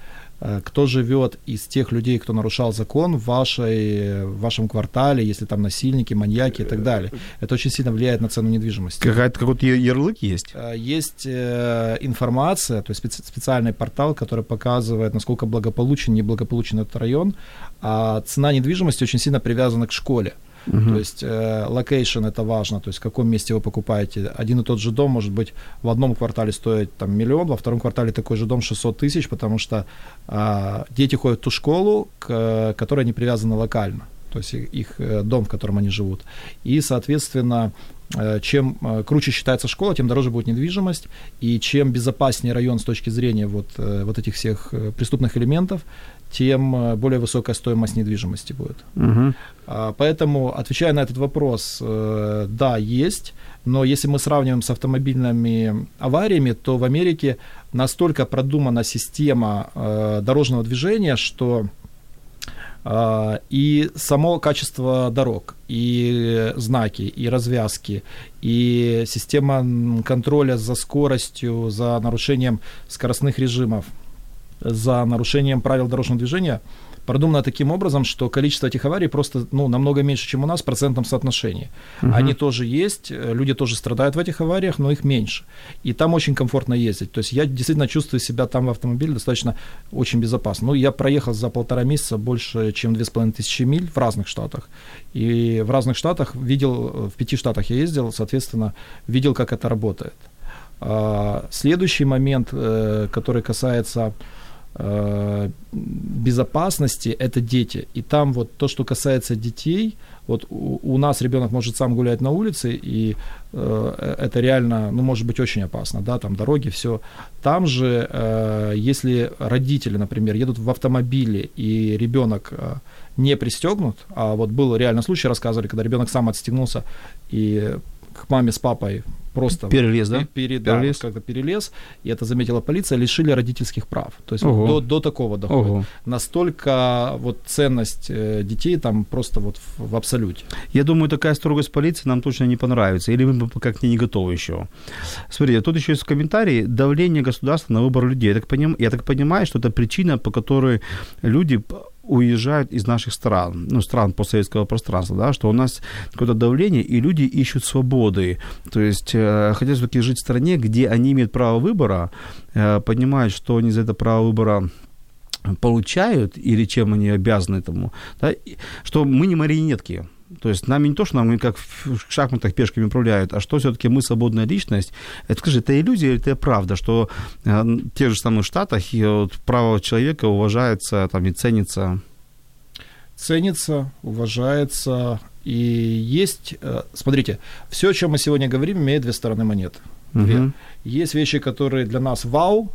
кто живет из тех людей, кто нарушал закон в, вашей, в вашем квартале, если там насильники, маньяки и так далее. Это очень сильно влияет на цену недвижимости. Какая-то какой-то ярлык есть? Э, Есть э, информация, то есть специ- специальный портал, который показывает, насколько благополучен, неблагополучен этот район, а цена недвижимости очень сильно привязана к школе. То есть location это важно, то есть в каком месте вы покупаете. Один и тот же дом может быть в одном квартале стоить там миллион, во втором квартале такой же дом 600 тысяч, потому что а, дети ходят в ту школу, к которой не привязаны локально то есть их- э, дом, в котором они живут. И, соответственно, э, чем э, круче считается школа, тем дороже будет недвижимость, и чем безопаснее район с точки зрения вот, э, вот этих всех э, преступных элементов, тем э, более высокая стоимость недвижимости будет. А, Поэтому, отвечая на этот вопрос, э, да, есть, но если мы сравниваем с автомобильными авариями, то в Америке настолько продумана система э, дорожного движения, что и само качество дорог, и знаки, и развязки, и система контроля за скоростью, за нарушением скоростных режимов, за нарушением правил дорожного движения продумано таким образом, что количество этих аварий просто ну, намного меньше, чем у нас в процентном соотношении. Они тоже есть, э, люди тоже страдают в этих авариях, но их меньше. И там очень комфортно ездить. То есть я действительно чувствую себя там в автомобиле достаточно очень безопасно. Ну, я проехал за полтора месяца больше, чем 2500 миль в разных штатах. И в разных штатах видел, э, в пяти штатах я ездил, соответственно, видел, как это работает. А, Следующий момент, э, который касается безопасности, это дети. И там вот то, что касается детей, вот у, у нас ребенок может сам гулять на улице, и э, это реально, ну, может быть очень опасно, да, там дороги, все. Там же, э, если родители, например, едут в автомобиле, и ребенок э, не пристегнут, а вот был реально случай, рассказывали, когда ребенок сам отстегнулся и к маме с папой просто Перелез, да? пере- да, Перелез. как-то перелез, и это заметила полиция, лишили родительских прав. То есть Ого. до, до такого доходит. Ого. Настолько вот ценность э, детей там просто вот в, в абсолюте. Я думаю, такая строгость полиции нам точно не понравится. Или мы пока к ней не готовы еще. Смотрите, тут еще есть комментарий. Давление государства на выбор людей. Я так, поним, я так понимаю, что это причина, по которой люди уезжают из наших стран, ну, стран постсоветского пространства, да, что у нас какое-то давление, и люди ищут свободы. То есть э, хотят все-таки жить в стране, где они имеют право выбора, э, понимают, что они за это право выбора получают или чем они обязаны этому, да, что мы не марионетки. То есть нами не то, что нам как в шахматах пешками управляют, а что все-таки мы свободная личность. Это скажи, это иллюзия или это правда, что э, в тех же самых штатах и вот право человека уважается там, и ценится? Ценится, уважается, и есть, э, смотрите, все, о чем мы сегодня говорим, имеет две стороны монеты. Две. Мгм. Есть вещи, которые для нас вау,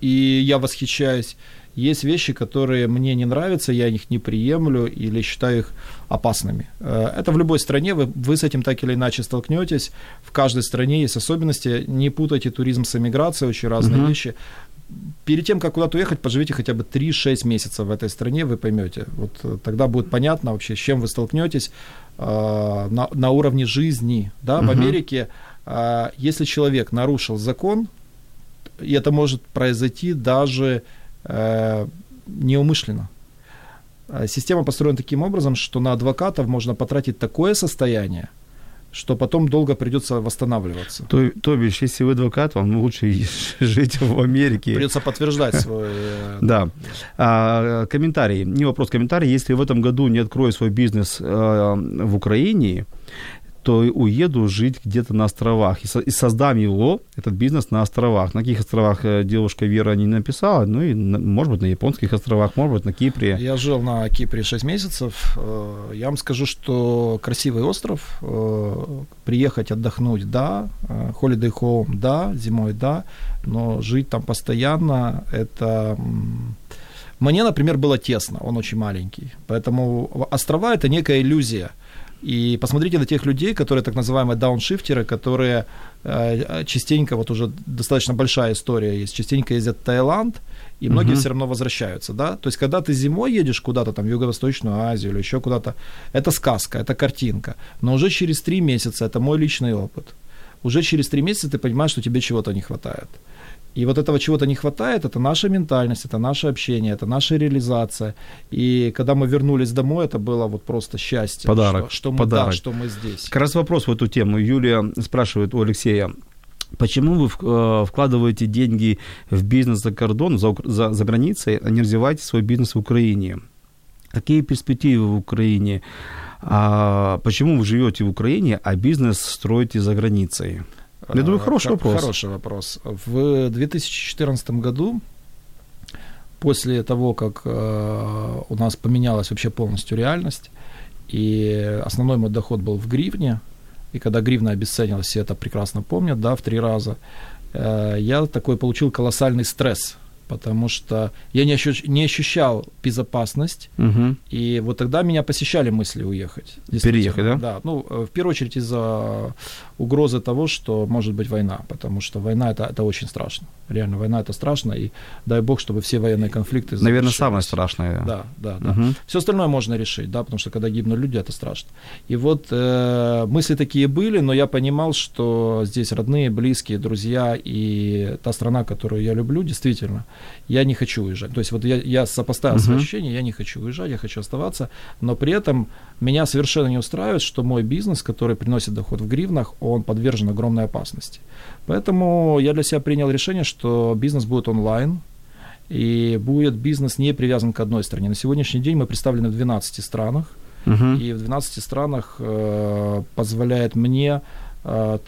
и я восхищаюсь. Есть вещи, которые мне не нравятся, я их не приемлю или считаю их опасными. Э, Это в любой стране, вы, вы с этим так или иначе столкнетесь. В каждой стране есть особенности. Не путайте туризм с эмиграцией, очень разные Мгм. вещи. Перед тем, как куда-то уехать, поживите хотя бы 3-6 месяцев в этой стране, вы поймете. Вот э, тогда будет понятно вообще, с чем вы столкнетесь э, на, на уровне жизни. Да? В Мгм. Америке, э, если человек нарушил закон, и это может произойти даже неумышленно. Э, Система построена таким образом, что на адвокатов можно потратить такое состояние, что потом долго придется восстанавливаться. То, то бишь, если вы адвокат, вам лучше жить в Америке. Придется подтверждать свой... э, Да. А, комментарий. Не вопрос, комментарий. Если в этом году не открою свой бизнес э, в Украине, то уеду жить где-то на островах и, со- и создам его, этот бизнес на островах. На каких островах э, девушка Вера не написала, ну и, на- может быть, на японских островах, может быть, на Кипре. Я жил на Кипре 6 месяцев. Э, Я вам скажу, что красивый остров. э, Приехать отдохнуть, да. Holiday home, да. Зимой, да. Но жить там постоянно, это... Мне, например, было тесно, он очень маленький. Поэтому острова – это некая иллюзия. И посмотрите на тех людей, которые так называемые дауншифтеры, которые э, частенько, вот уже достаточно большая история есть, частенько ездят в Таиланд, и многие Мгм. все равно возвращаются, да. То есть, когда ты зимой едешь куда-то там в Юго-Восточную Азию или еще куда-то, это сказка, это картинка. Но уже через три месяца, это мой личный опыт, уже через три месяца ты понимаешь, что тебе чего-то не хватает. И вот этого чего-то не хватает, это наша ментальность, это наше общение, это наша реализация. И когда мы вернулись домой, это было вот просто счастье. Подарок, Что, что мы, подарок. Да, что мы здесь. Как раз вопрос в эту тему. Юлия спрашивает у Алексея, Почему вы э, вкладываете деньги в бизнес за кордон, за, за, за границей, а не развиваете свой бизнес в Украине? Какие перспективы в Украине? А почему вы живете в Украине, а бизнес строите за границей? Я думаю, Э, хороший хо- вопрос. Хороший вопрос. В 2014 году, после того, как э, у нас поменялась вообще полностью реальность, и основной мой доход был в гривне, и когда гривна обесценилась, все это прекрасно помнят, да, в три раза, э, я такой получил колоссальный стресс, потому что я не, ощущ- не ощущал безопасность, Мгм. и вот тогда меня посещали мысли уехать. Переехать, да? Да. Ну, э, в первую очередь из-за угрозы того, что может быть война, потому что война это, это очень страшно. Реально, война это страшно, и дай бог, чтобы все военные конфликты Наверное, самое страшное. Да, да, да. Мгм. Все остальное можно решить, да, потому что когда гибнут люди, это страшно. И вот э, мысли такие были, но я понимал, что здесь родные, близкие, друзья и та страна, которую я люблю, действительно, я не хочу уезжать. То есть вот я, я сопоставил свои Мгм. ощущения, я не хочу уезжать, я хочу оставаться, но при этом меня совершенно не устраивает, что мой бизнес, который приносит доход в гривнах, он подвержен огромной опасности. Поэтому я для себя принял решение, что бизнес будет онлайн, и будет бизнес не привязан к одной стране. На сегодняшний день мы представлены в 12 странах, Мгм. и в 12 странах э, позволяет мне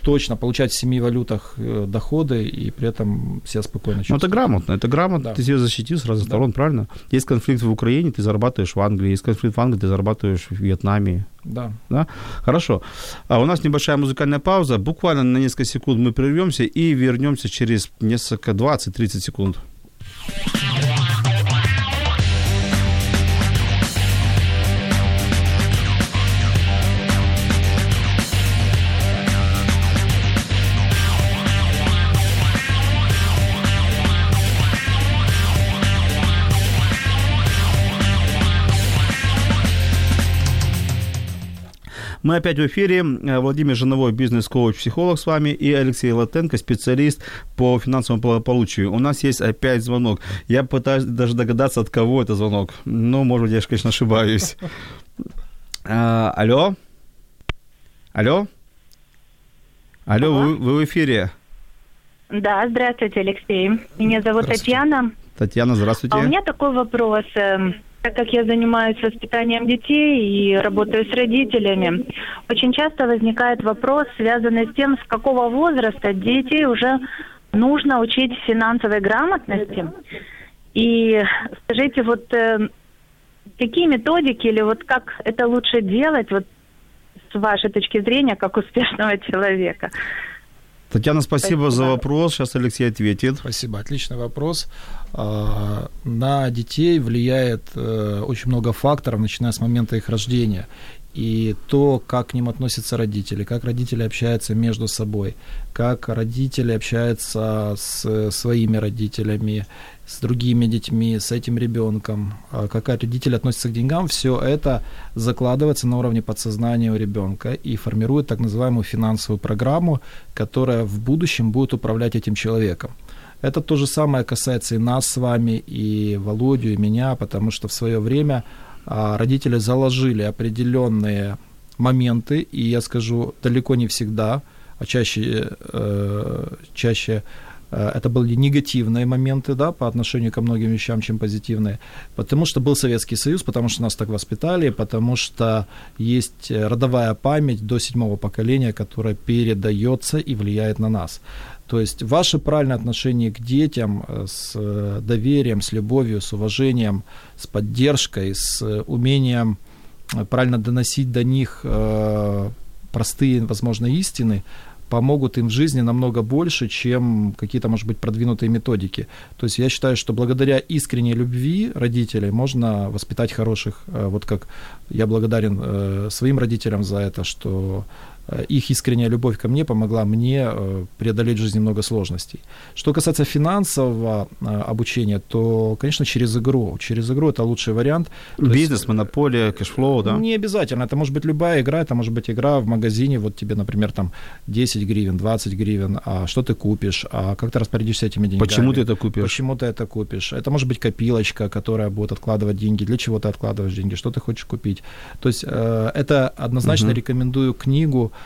точно получать в семи валютах э, доходы и при этом себя спокойно Ну, чувствовать. это грамотно, это грамотно. Да. Ты себя защитил с разных Да. сторон, правильно? Есть конфликт в Украине, ты зарабатываешь в Англии. Есть конфликт в Англии, ты зарабатываешь в Вьетнаме. Да. Да? Хорошо. А у нас небольшая музыкальная пауза. Буквально на несколько секунд мы прервемся и вернемся через несколько 20-30 секунд. Мы опять в эфире. Э, Владимир Жиновой, бизнес-коуч, психолог с вами, и Алексей Латенко, специалист по финансовому благополучию. У нас есть опять звонок. Я пытаюсь даже догадаться, от кого это звонок. Ну, может быть, я, конечно, ошибаюсь. А, алло? Алло? Алло, вы, вы в эфире. Да, здравствуйте, Алексей. Меня зовут Татьяна. Татьяна, здравствуйте. А у меня такой вопрос. Так как я занимаюсь воспитанием детей и работаю с родителями, очень часто возникает вопрос, связанный с тем, с какого возраста детей уже нужно учить финансовой грамотности. И скажите, вот э, какие методики или вот как это лучше делать, вот с вашей точки зрения, как успешного человека? Татьяна, спасибо, Спасибо. за вопрос. Сейчас Алексей ответит. Спасибо, отличный вопрос. А, На детей влияет э, очень много факторов, начиная с момента их рождения. И то, как к ним относятся родители, как родители общаются между собой, как родители общаются с своими родителями, с другими детьми, с этим ребенком, а как родители относятся к деньгам, все это закладывается на уровне подсознания у ребенка и формирует так называемую финансовую программу, которая в будущем будет управлять этим человеком. Это то же самое касается и нас с вами, и Володю, и меня, потому что в свое время а, родители заложили определенные моменты, и я скажу, далеко не всегда, а чаще, э, чаще это были негативные моменты, да, по отношению ко многим вещам, чем позитивные, потому что был Советский Союз, потому что нас так воспитали, потому что есть родовая память до седьмого поколения, которая передается и влияет на нас. То есть ваше правильное отношение к детям э, с э, доверием, с любовью, с уважением, с поддержкой, с э, умением э, правильно доносить до них э, простые, возможно, истины, помогут им в жизни намного больше, чем какие-то, может быть, продвинутые методики. То есть я считаю, что благодаря искренней любви родителей можно воспитать хороших, э, вот как я благодарен э, своим родителям за это, что их искренняя любовь ко мне помогла мне э, преодолеть в жизни много сложностей. Что касается финансового э, обучения, то, конечно, через игру. Через игру это лучший вариант. То есть, Бизнес, монополия, Cashflow, да? не обязательно. Это может быть любая игра. Это может быть игра в магазине. Вот тебе, например, там 10 гривен, 20 гривен. А что ты купишь? А как ты распорядишься этими деньгами? Почему ты это купишь? Почему ты это купишь? Это может быть копилочка, которая будет откладывать деньги. Для чего ты откладываешь деньги? Что ты хочешь купить? То есть э, это однозначно Мгм. рекомендую книгу э,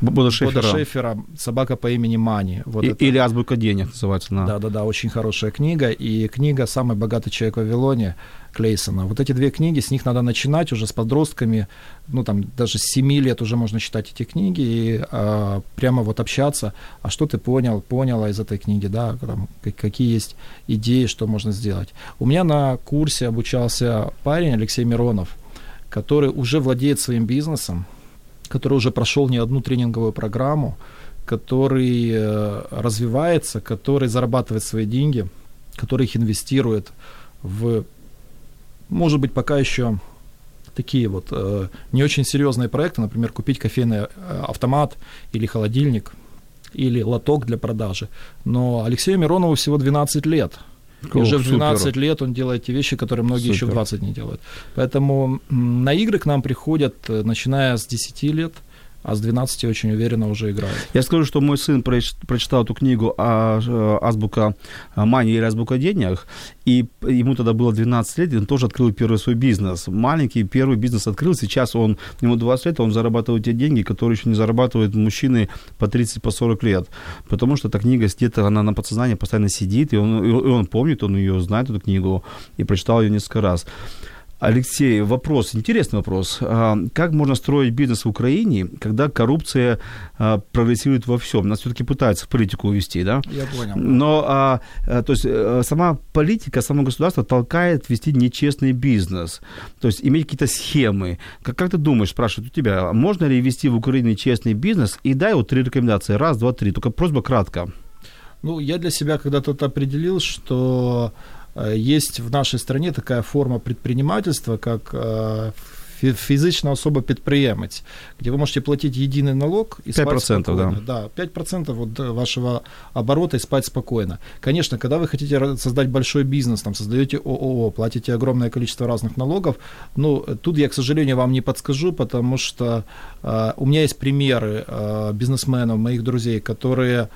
Бода Шефера. Шефера «Собака по имени Мани». Вот И- это- Или азбука денег называется. на- да, да, да, очень хорошая книга. И книга «Самый богатый человек в Вавилоне» Клейсона. Вот эти две книги, с них надо начинать уже с подростками, ну там даже с 7 лет уже можно читать эти книги и а, прямо вот общаться, а что ты понял, поняла из этой книги, да, там, как- какие есть идеи, что можно сделать. У меня на курсе обучался парень Алексей Миронов, который уже владеет своим бизнесом, который уже прошел не одну тренинговую программу, который э, развивается, который зарабатывает свои деньги, который их инвестирует в, может быть, пока еще такие вот э, не очень серьезные проекты, например, купить кофейный э, автомат или холодильник или лоток для продажи. Но Алексею Миронову всего 12 лет. И О, уже в супер. 12 лет он делает те вещи, которые многие еще в Супер. 20 не делают. Поэтому на игры к нам приходят, э, начиная с 10 лет, а с 12 очень уверенно уже играют. Я скажу, что мой сын проч- прочитал эту книгу а, э, «Азбука мани» или «Азбука денег», и ему тогда было 12 лет, и он тоже открыл первый свой бизнес. Маленький первый бизнес открыл, сейчас он, ему 20 лет, он зарабатывает те деньги, которые еще не зарабатывают мужчины по 30-40 по 40 лет. Потому что эта книга где-то, она на подсознании постоянно сидит, и он, и он помнит, он ее знает, эту книгу, и прочитал ее несколько раз. Алексей, вопрос, интересный вопрос. А, Как можно строить бизнес в Украине, когда коррупция а, прогрессирует во всем? Нас все-таки пытаются в политику увести, да? Я понял. Но, а, то есть, э, сама политика, само государство толкает вести нечестный бизнес, то есть иметь какие-то схемы. Как, как ты думаешь, спрашивают у тебя, можно ли вести в Украине честный бизнес? И дай вот три рекомендации. Раз, два, три. Только просьба кратко. Ну, я для себя когда-то определил, что есть в нашей стране такая форма предпринимательства, как э, фи- физична особа підприємець, где вы можете платить единый налог и спать 5%, спокойно. Да, 5% вот э, вашего оборота и спать спокойно. Конечно, когда вы хотите создать большой бизнес, там, создаете ООО, платите огромное количество разных налогов, ну, э, тут я, к сожалению, вам не подскажу, потому что э, у меня есть примеры э, бизнесменов, моих друзей, которые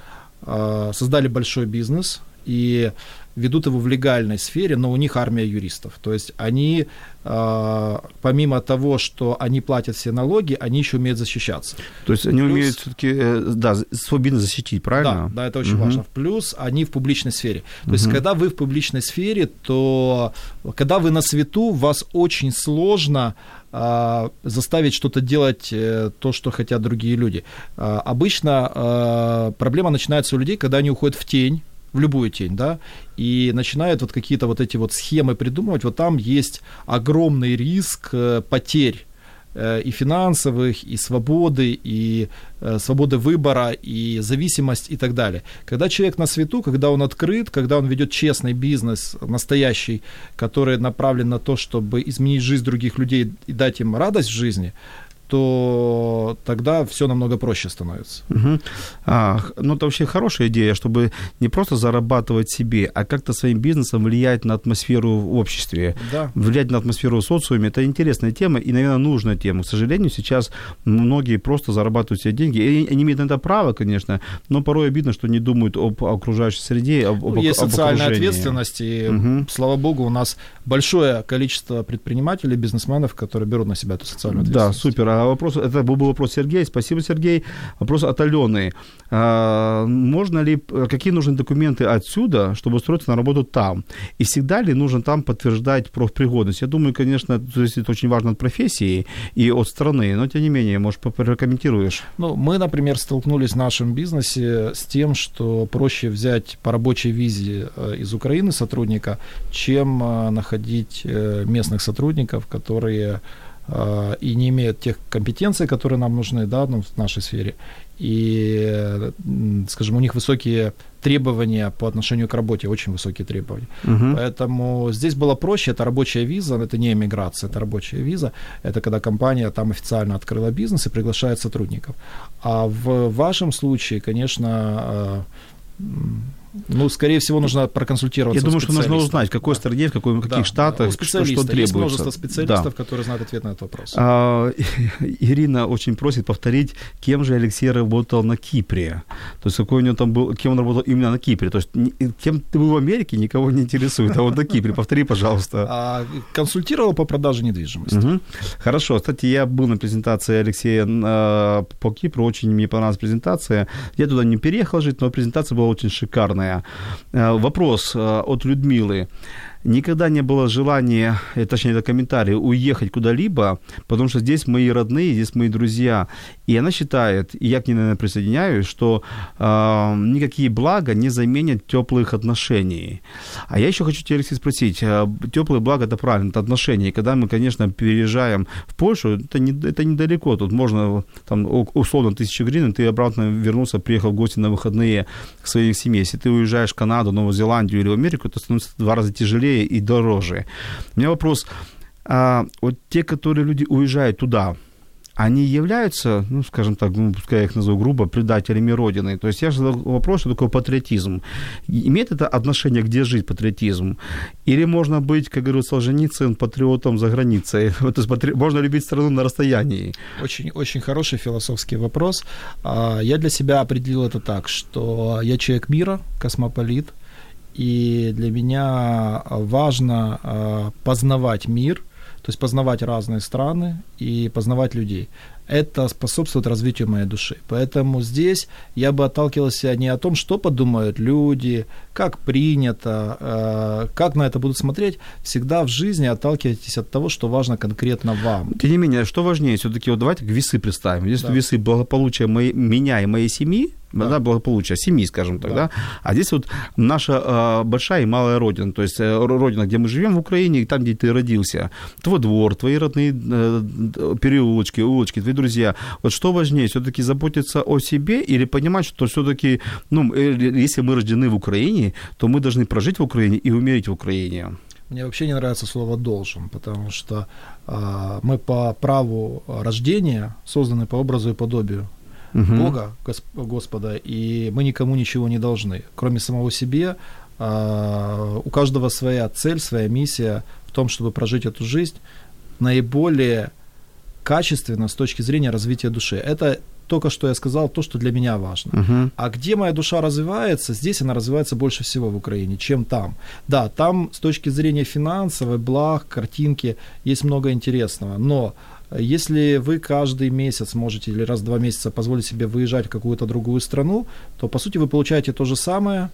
э, создали большой бизнес и ведут его в легальной сфере, но у них армия юристов. То есть они, э, помимо того, что они платят все налоги, они еще умеют защищаться. То есть они Плюс- умеют все-таки, да, свой бизнес защитить, правильно? Да, да, это очень Мгм. важно. Плюс они в публичной сфере. То есть, когда вы в публичной сфере, то когда вы на свету, вас очень сложно а, заставить что-то делать э, то, что хотят другие люди. А, обычно проблема начинается у людей, когда они уходят в тень, в любую тень, да, и начинают вот какие-то вот эти вот схемы придумывать, вот там есть огромный риск э, потерь э, и финансовых, и свободы, и э, свободы выбора, и зависимость и так далее. Когда человек на свету, когда он открыт, когда он ведет честный бизнес, настоящий, который направлен на то, чтобы изменить жизнь других людей и дать им радость в жизни, то тогда все намного проще становится. Мгм. А, ну, это вообще хорошая идея, чтобы не просто зарабатывать себе, а как-то своим бизнесом влиять на атмосферу в обществе. Да. Влиять на атмосферу в социуме – это интересная тема и, наверное, нужная тема. К сожалению, сейчас многие просто зарабатывают себе деньги. И они имеют на это право, конечно, но порой обидно, что не думают об окружающей среде, об, об, Ну, есть об социальная окружении. ответственность, и, Мгм. слава богу, у нас большое количество предпринимателей, бизнесменов, которые берут на себя эту социальную Да, ответственность. супер. А вопрос, это был бы вопрос Сергея. Спасибо, Сергей. Вопрос от Алены. А, можно ли, какие нужны документы отсюда, чтобы устроиться на работу там? И всегда ли нужно там подтверждать профпригодность? Я думаю, конечно, это очень важно от профессии и от страны, но тем не менее, может, прокомментируешь? Ну, мы, например, столкнулись в нашем бизнесе с тем, что проще взять по рабочей визе э, из Украины сотрудника, чем э, находить э, местных сотрудников, которые э, и не имеют тех компетенций, которые нам нужны, да, ну, в нашей сфере, и, скажем, у них высокие требования по отношению к работе, очень высокие требования. Мгм. Поэтому здесь было проще, это рабочая виза, это не эмиграция, это рабочая виза, это когда компания там официально открыла бизнес и приглашает сотрудников. А в вашем случае, конечно, э, ну, скорее всего, нужно проконсультироваться. Я думаю, что нужно узнать, в какой стране, в, какой, в каких Да, штатах, что, что специалиста. Есть требуется. множество специалистов, Да. которые знают ответ на этот вопрос. А, Ирина очень просит повторить, кем же Алексей работал на Кипре. То есть какой у него там был, кем он работал именно на Кипре. То есть кем ты был в Америке, никого не интересует. А вот на Кипре, повтори, пожалуйста. А, консультировал по продаже недвижимости. Мгм. Хорошо. Кстати, я был на презентации Алексея по Кипру. Очень мне понравилась презентация. Я туда не переехал жить, но презентация была очень шикарная. Э, Вопрос э, от Людмилы. Никогда не было желания, э, точнее, это комментарий, уехать куда-либо, потому что здесь мои родные, здесь мои друзья. И она считает, и я к ней, наверное, присоединяюсь, что э, никакие блага не заменят теплых отношений. А я еще хочу тебя, Алексей, спросить. Теплые блага – это правильно, это отношения. И когда мы, конечно, переезжаем в Польшу, это, не, это недалеко. Тут можно, там, условно, тысячу гривен, ты обратно вернулся, приехал в гости на выходные к своей семье. Если ты уезжаешь в Канаду, Новую Зеландию или в Америку, то становится в два раза тяжелее и дороже. У меня вопрос. А, вот те, которые люди уезжают туда, они являются, ну, скажем так, ну, пускай я их назову грубо, предателями Родины. То есть я задал вопрос, что такое патриотизм. Имеет это отношение, где жить патриотизм? Или можно быть, как говорил Солженицын, патриотом за границей? То есть патри... можно любить страну на расстоянии. Очень, очень хороший философский вопрос. А, Я для себя определил это так, что я человек мира, космополит, и для меня важно а, познавать мир, то есть познавать разные страны и познавать людей. Это способствует развитию моей души. Поэтому здесь я бы отталкивался не о том, что подумают люди, как принято, э, как на это будут смотреть. Всегда в жизни отталкивайтесь от того, что важно конкретно вам. Тем не менее, что важнее, все-таки вот давайте весы представим. Здесь Да. весы благополучия моей, меня и моей семьи, да. Да. благополучия семьи, скажем так, Да. да. А здесь вот наша э, большая и малая родина, то есть э, родина, где мы живем в Украине, и там, где ты родился, твой двор, твои родные э, переулочки, улочки, твои друзья. Вот что важнее, все-таки заботиться о себе или понимать, что все-таки, ну, э, если мы рождены в Украине, то мы должны прожить в Украине и умереть в Украине. Мне вообще не нравится слово «должен», потому что э, мы по праву рождения созданы по образу и подобию угу. Бога, Госп- Господа, и мы никому ничего не должны, кроме самого себе. Э, у каждого своя цель, своя миссия в том, чтобы прожить эту жизнь наиболее качественно с точки зрения развития души. Это только что я сказал, то, что для меня важно. Uh-huh. А где моя душа развивается, здесь она развивается больше всего в Украине, чем там. Да, там с точки зрения финансовой, благ, картинки есть много интересного, но если вы каждый месяц можете или раз в два месяца позволить себе выезжать в какую-то другую страну, то по сути вы получаете то же самое,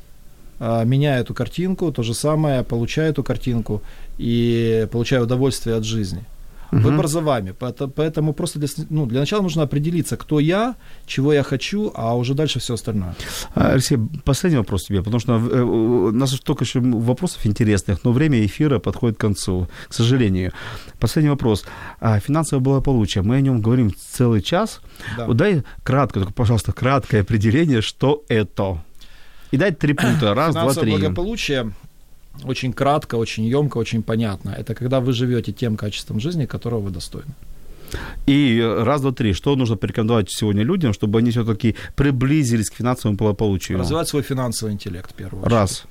а, меняя эту картинку, то же самое, получая эту картинку и получая удовольствие от жизни. Угу. Выбор за вами. Поэтому просто для, ну, для начала нужно определиться, кто я, чего я хочу, а уже дальше все остальное. А, Алексей, последний вопрос тебе, потому что э, у нас столько еще вопросов интересных, но время эфира подходит к концу, к сожалению. Последний вопрос. А, финансовое благополучие. Мы о нем говорим целый час. Да. Вот дай кратко, только, пожалуйста, краткое определение, что это. И дай три пункта. Раз, два, три. благополучие очень кратко, очень емко, очень понятно. Это когда вы живете тем качеством жизни, которого вы достойны. И раз, два, три. Что нужно порекомендовать сегодня людям, чтобы они все-таки приблизились к финансовому благополучию? Развивать свой финансовый интеллект, в первую очередь. Раз.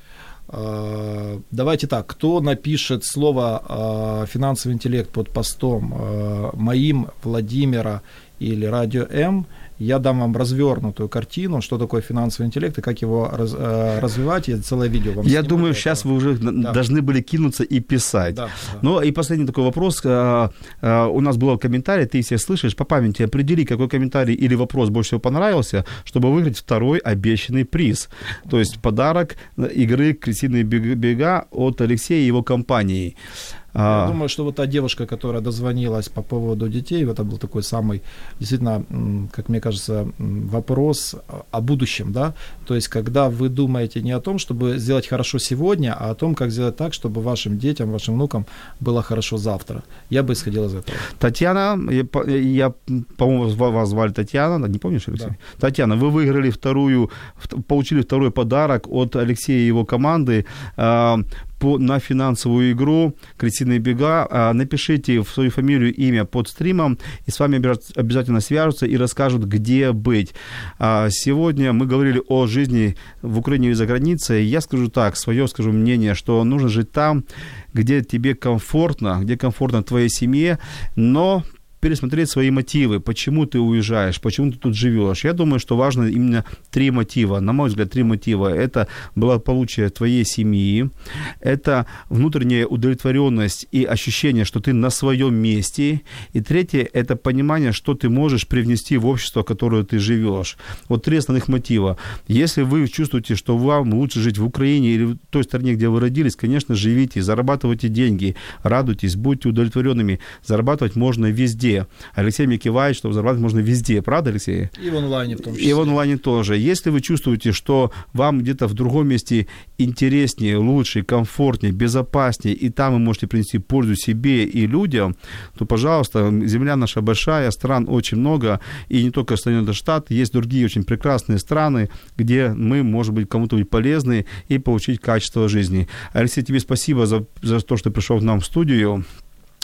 А, давайте так, кто напишет слово а, финансовый интеллект под постом моим, Владимира или Радио М, я дам вам развернутую картину, что такое финансовый интеллект и как его раз, э, развивать. Я целое видео вам Я думаю, сейчас вы уже да. должны были кинуться и писать. Да, да. Ну и последний такой вопрос. А, а, у нас был комментарий, ты все слышишь, по памяти определи, какой комментарий или вопрос больше всего понравился, чтобы выиграть второй обещанный приз. То есть подарок игры «Крысиные бега» от Алексея и его компании. Я а... думаю, что вот та девушка, которая дозвонилась по поводу детей, это был такой самый, действительно, как мне кажется, вопрос о будущем, да, то есть когда вы думаете не о том, чтобы сделать хорошо сегодня, а о том, как сделать так, чтобы вашим детям, вашим внукам было хорошо завтра. Я бы исходил из этого. Татьяна, я, я по-моему, вас звали Татьяна, не помнишь, Алексей? Да. Татьяна, вы выиграли вторую, получили второй подарок от Алексея и его команды а, по, на финансовую игру «Крысиные бега». А, напишите в свою фамилию, имя под стримом, и с вами обязательно свяжутся и расскажут, где быть. А, сегодня мы говорили о жизни в Украине и за границей. Я скажу так, свое скажу мнение, что нужно жить там, где тебе комфортно, где комфортно твоей семье, но пересмотреть свои мотивы, почему ты уезжаешь, почему ты тут живешь. Я думаю, что важно именно три мотива, на мой взгляд, три мотива. Это благополучие твоей семьи, это внутренняя удовлетворенность и ощущение, что ты на своем месте, и третье – это понимание, что ты можешь привнести в общество, в которое ты живешь. Вот три основных мотива. Если вы чувствуете, что вам лучше жить в Украине или в той стране, где вы родились, конечно, живите, зарабатывайте деньги, радуйтесь, будьте удовлетворенными. Зарабатывать можно везде везде. Алексей мне кивает, что зарабатывать можно везде. Правда, Алексей? И в онлайне в том числе. И в онлайне тоже. Если вы чувствуете, что вам где-то в другом месте интереснее, лучше, комфортнее, безопаснее, и там вы можете принести пользу себе и людям, то, пожалуйста, земля наша большая, стран очень много, и не только Соединенные Штаты, есть другие очень прекрасные страны, где мы, может быть, кому-то быть полезны и получить качество жизни. Алексей, тебе спасибо за, за то, что пришел к нам в студию.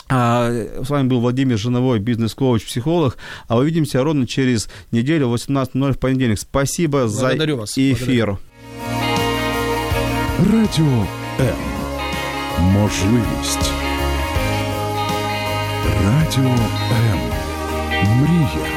А, с вами был Владимир Жиновой, бизнес-коуч, психолог. А увидимся ровно через неделю в 18.00 в понедельник. Спасибо Благодарю за вас. эфир. Радіо М. Можливість. Радіо М. Мрія.